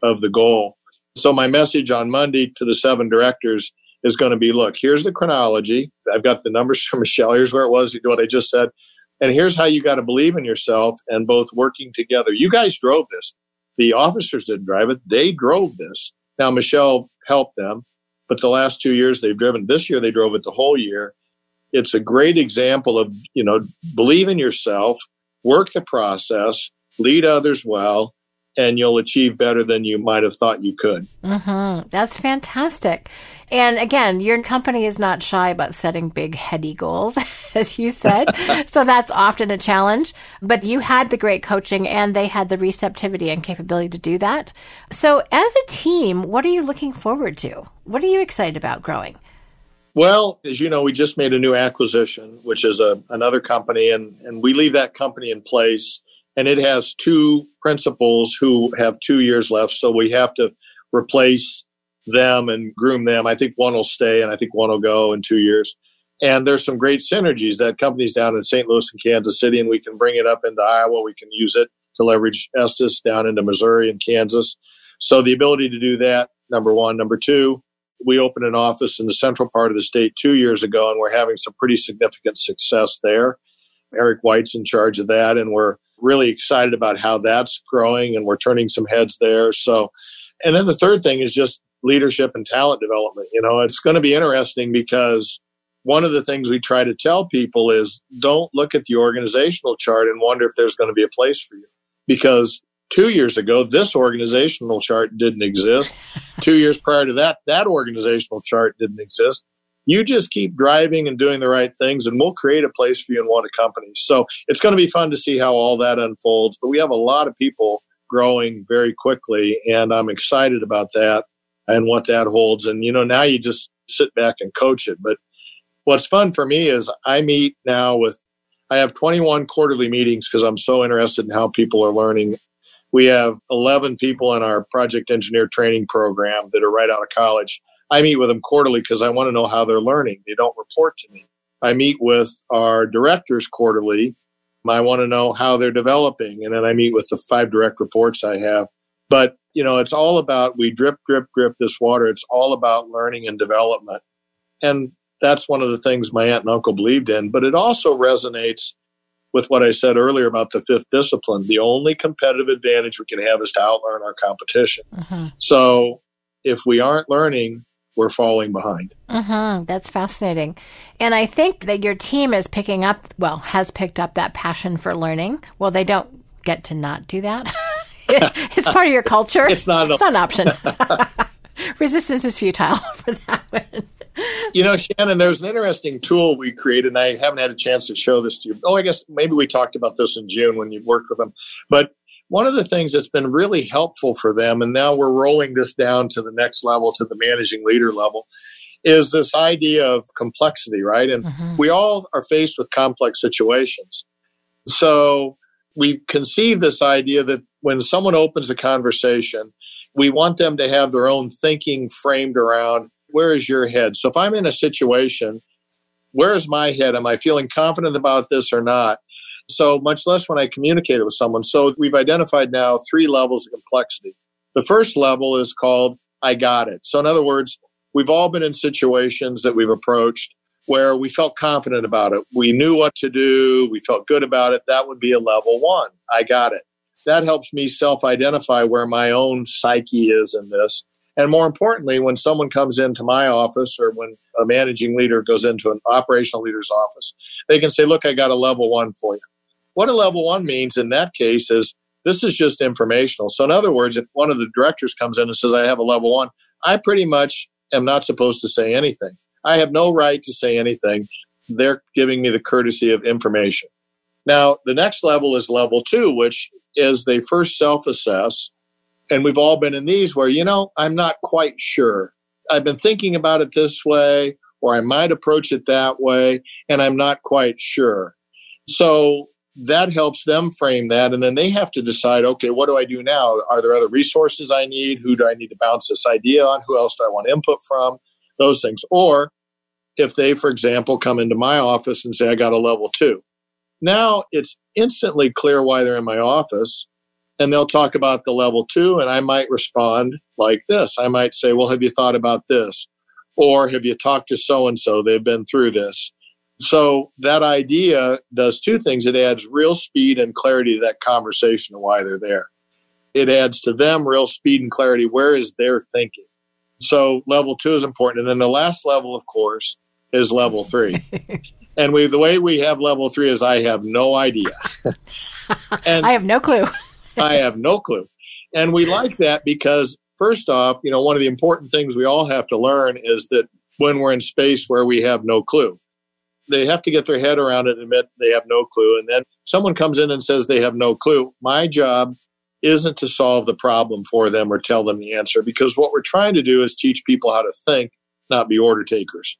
B: of the goal. So my message on Monday to the seven directors is going to be look, here's the chronology. I've got the numbers from Michelle. Here's where it was, what I just said. And here's how you got to believe in yourself and both working together. You guys drove this. The officers didn't drive it, they drove this. Now, Michelle helped them, but the last two years they've driven. This year they drove it the whole year. It's a great example of, you know, believe in yourself, work the process, lead others well, and you'll achieve better than you might have thought you could.
A: Mm-hmm. That's fantastic. And again, your company is not shy about setting big, heady goals, as you said. so that's often a challenge. But you had the great coaching and they had the receptivity and capability to do that. So, as a team, what are you looking forward to? What are you excited about growing?
B: Well, as you know, we just made a new acquisition, which is a, another company, and, and we leave that company in place and it has two principals who have two years left. So we have to replace them and groom them. I think one will stay and I think one will go in two years. And there's some great synergies. That companies down in St. Louis and Kansas City, and we can bring it up into Iowa. We can use it to leverage Estes down into Missouri and Kansas. So the ability to do that, number one. Number two, we opened an office in the central part of the state two years ago, and we're having some pretty significant success there. Eric White's in charge of that, and we're really excited about how that's growing and we're turning some heads there. So, and then the third thing is just leadership and talent development. You know, it's going to be interesting because one of the things we try to tell people is don't look at the organizational chart and wonder if there's going to be a place for you. Because two years ago, this organizational chart didn't exist. two years prior to that, that organizational chart didn't exist you just keep driving and doing the right things and we'll create a place for you in one of the companies so it's going to be fun to see how all that unfolds but we have a lot of people growing very quickly and i'm excited about that and what that holds and you know now you just sit back and coach it but what's fun for me is i meet now with i have 21 quarterly meetings because i'm so interested in how people are learning we have 11 people in our project engineer training program that are right out of college I meet with them quarterly because I want to know how they're learning. They don't report to me. I meet with our directors quarterly. I want to know how they're developing. And then I meet with the five direct reports I have. But, you know, it's all about we drip, drip, drip this water. It's all about learning and development. And that's one of the things my aunt and uncle believed in. But it also resonates with what I said earlier about the fifth discipline. The only competitive advantage we can have is to outlearn our competition. Mm-hmm. So if we aren't learning, we're falling behind.
A: Mm-hmm. That's fascinating. And I think that your team is picking up, well, has picked up that passion for learning. Well, they don't get to not do that. it's part of your culture.
B: It's not,
A: it's not an option. Resistance is futile for that one.
B: you know, Shannon, there's an interesting tool we created, and I haven't had a chance to show this to you. Oh, I guess maybe we talked about this in June when you worked with them. But one of the things that's been really helpful for them, and now we're rolling this down to the next level, to the managing leader level, is this idea of complexity, right? And mm-hmm. we all are faced with complex situations. So we conceive this idea that when someone opens a conversation, we want them to have their own thinking framed around where is your head? So if I'm in a situation, where is my head? Am I feeling confident about this or not? So much less when I communicated with someone. So we've identified now three levels of complexity. The first level is called I got it. So in other words, we've all been in situations that we've approached where we felt confident about it. We knew what to do. We felt good about it. That would be a level one. I got it. That helps me self identify where my own psyche is in this. And more importantly, when someone comes into my office or when a managing leader goes into an operational leader's office, they can say, Look, I got a level one for you. What a level one means in that case is this is just informational. So, in other words, if one of the directors comes in and says, I have a level one, I pretty much am not supposed to say anything. I have no right to say anything. They're giving me the courtesy of information. Now, the next level is level two, which is they first self assess. And we've all been in these where, you know, I'm not quite sure. I've been thinking about it this way, or I might approach it that way, and I'm not quite sure. So that helps them frame that. And then they have to decide okay, what do I do now? Are there other resources I need? Who do I need to bounce this idea on? Who else do I want input from? Those things. Or if they, for example, come into my office and say, I got a level two. Now it's instantly clear why they're in my office. And they'll talk about the level two, and I might respond like this. I might say, Well, have you thought about this? Or have you talked to so and so? They've been through this. So that idea does two things. It adds real speed and clarity to that conversation why they're there. It adds to them real speed and clarity. Where is their thinking? So level two is important. And then the last level, of course, is level three. and we the way we have level three is I have no idea.
A: and I have no clue.
B: I have no clue. And we like that because first off, you know, one of the important things we all have to learn is that when we're in space where we have no clue, they have to get their head around it and admit they have no clue. And then someone comes in and says they have no clue. My job isn't to solve the problem for them or tell them the answer because what we're trying to do is teach people how to think, not be order takers.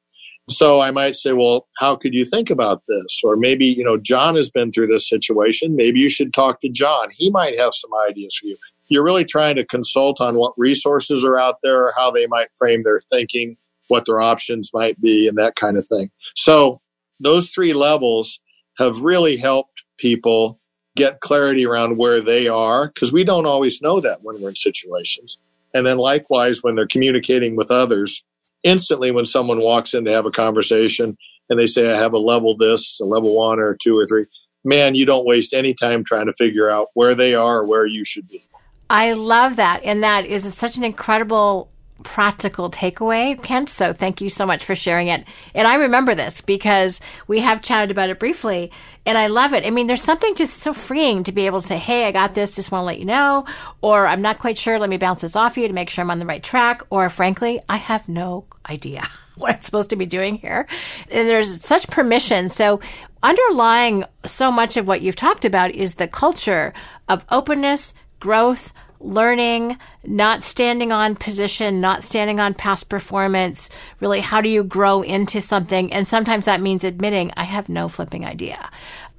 B: So I might say, well, how could you think about this? Or maybe, you know, John has been through this situation. Maybe you should talk to John. He might have some ideas for you. You're really trying to consult on what resources are out there, or how they might frame their thinking, what their options might be, and that kind of thing. So those three levels have really helped people get clarity around where they are because we don't always know that when we're in situations. And then likewise, when they're communicating with others, instantly when someone walks in to have a conversation and they say, I have a level this, a level one or two or three, man, you don't waste any time trying to figure out where they are or where you should be.
A: I love that. And that is such an incredible practical takeaway, Kent. So thank you so much for sharing it. And I remember this because we have chatted about it briefly and I love it. I mean, there's something just so freeing to be able to say, Hey, I got this. Just want to let you know. Or I'm not quite sure. Let me bounce this off you to make sure I'm on the right track. Or frankly, I have no idea what I'm supposed to be doing here. And there's such permission. So underlying so much of what you've talked about is the culture of openness, growth, learning, not standing on position, not standing on past performance. Really, how do you grow into something? And sometimes that means admitting, I have no flipping idea.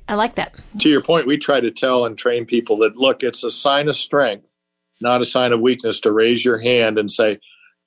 A: I like that.
B: To your point, we try to tell and train people that look, it's a sign of strength, not a sign of weakness to raise your hand and say,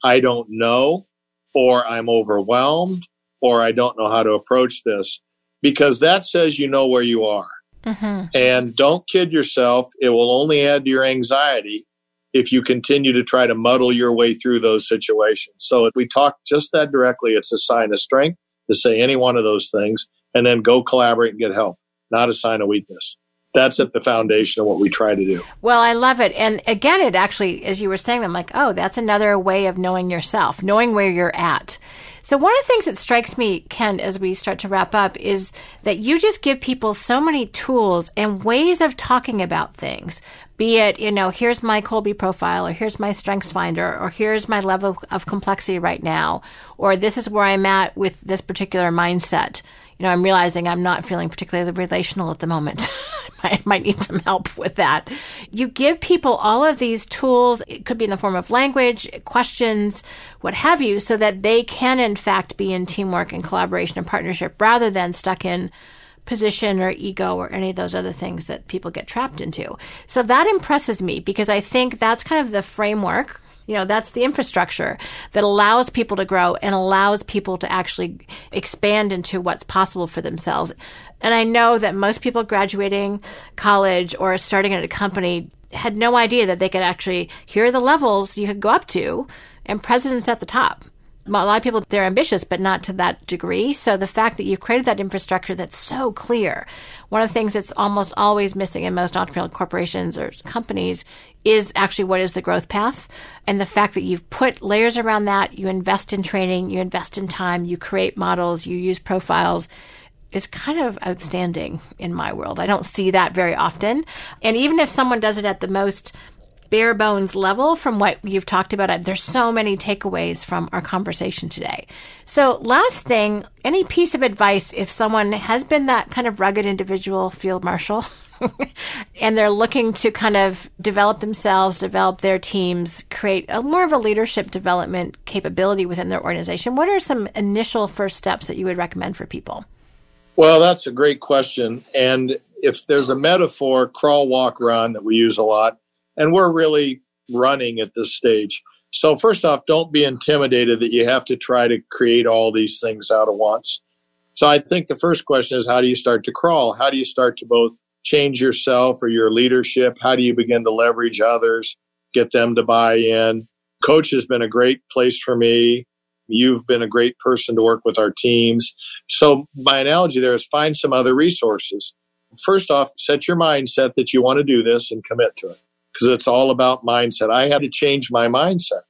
B: I don't know, or I'm overwhelmed, or I don't know how to approach this, because that says you know where you are. Mm-hmm. And don't kid yourself. It will only add to your anxiety if you continue to try to muddle your way through those situations. So if we talk just that directly, it's a sign of strength to say any one of those things and then go collaborate and get help, not a sign of weakness. That's at the foundation of what we try to do.
A: Well, I love it. And again, it actually, as you were saying, I'm like, oh, that's another way of knowing yourself, knowing where you're at. So one of the things that strikes me, Ken, as we start to wrap up is that you just give people so many tools and ways of talking about things. Be it, you know, here's my Kolbe profile, or here's my strengths finder, or here's my level of complexity right now, or this is where I'm at with this particular mindset you know, I'm realizing I'm not feeling particularly relational at the moment. I might need some help with that. You give people all of these tools. It could be in the form of language, questions, what have you, so that they can in fact be in teamwork and collaboration and partnership rather than stuck in position or ego or any of those other things that people get trapped into. So that impresses me because I think that's kind of the framework you know, that's the infrastructure that allows people to grow and allows people to actually expand into what's possible for themselves. And I know that most people graduating college or starting at a company had no idea that they could actually, here are the levels you could go up to and presidents at the top. A lot of people, they're ambitious, but not to that degree. So the fact that you've created that infrastructure that's so clear, one of the things that's almost always missing in most entrepreneurial corporations or companies is actually what is the growth path. And the fact that you've put layers around that, you invest in training, you invest in time, you create models, you use profiles is kind of outstanding in my world. I don't see that very often. And even if someone does it at the most bare bones level from what you've talked about. Uh, there's so many takeaways from our conversation today. So, last thing, any piece of advice if someone has been that kind of rugged individual field marshal and they're looking to kind of develop themselves, develop their teams, create a more of a leadership development capability within their organization, what are some initial first steps that you would recommend for people?
B: Well, that's a great question. And if there's a metaphor, crawl, walk, run that we use a lot, and we're really running at this stage. So, first off, don't be intimidated that you have to try to create all these things out at once. So, I think the first question is how do you start to crawl? How do you start to both change yourself or your leadership? How do you begin to leverage others, get them to buy in? Coach has been a great place for me. You've been a great person to work with our teams. So, my analogy there is find some other resources. First off, set your mindset that you want to do this and commit to it because it's all about mindset. I had to change my mindset.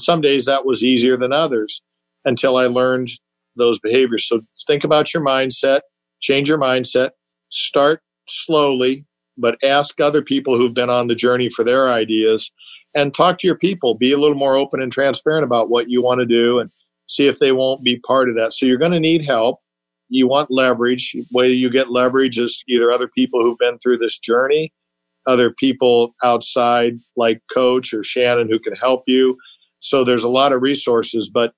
B: Some days that was easier than others until I learned those behaviors. So think about your mindset, change your mindset, start slowly, but ask other people who've been on the journey for their ideas and talk to your people. Be a little more open and transparent about what you want to do and see if they won't be part of that. So you're going to need help. You want leverage. The way you get leverage is either other people who've been through this journey other people outside like coach or Shannon who can help you. So there's a lot of resources, but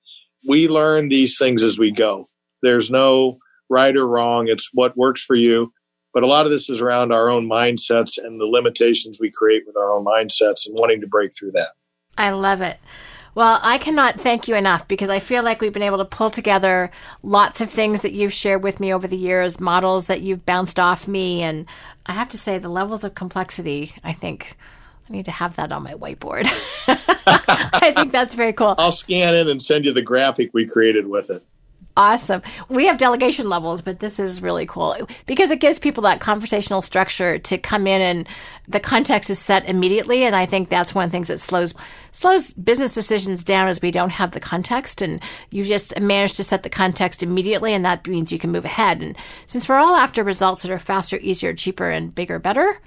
B: we learn these things as we go. There's no right or wrong. It's what works for you. But a lot of this is around our own mindsets and the limitations we create with our own mindsets and wanting to break through that.
A: I love it. Well, I cannot thank you enough because I feel like we've been able to pull together lots of things that you've shared with me over the years, models that you've bounced off me. And I have to say, the levels of complexity, I think I need to have that on my whiteboard. I think that's very cool.
B: I'll scan it and send you the graphic we created with it.
A: Awesome. We have delegation levels, but this is really cool because it gives people that conversational structure to come in and the context is set immediately. And I think that's one of the things that slows slows business decisions down is we don't have the context and you just manage to set the context immediately and that means you can move ahead. And since we're all after results that are faster, easier, cheaper, and bigger, better,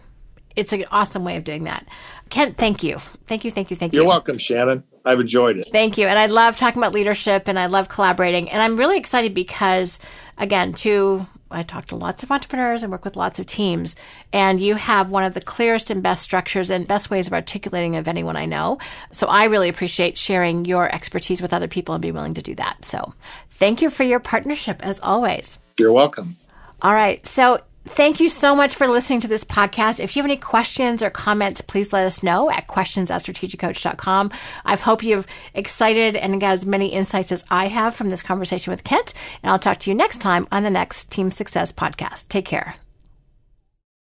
A: it's an awesome way of doing that. Kent, thank you. Thank you, thank you, thank
B: you. You're welcome, Shannon. I've enjoyed it.
A: Thank you. And I love talking about leadership and I love collaborating. And I'm really excited because, again, to I talk to lots of entrepreneurs and work with lots of teams, and you have one of the clearest and best structures and best ways of articulating of anyone I know. So I really appreciate sharing your expertise with other people and be willing to do that. So thank you for your partnership as always.
B: You're welcome.
A: All right. So Thank you so much for listening to this podcast. If you have any questions or comments, please let us know at questions at strategiccoach.com. I hope you've excited and got as many insights as I have from this conversation with Kent. And I'll talk to you next time on the next Team Success podcast. Take care.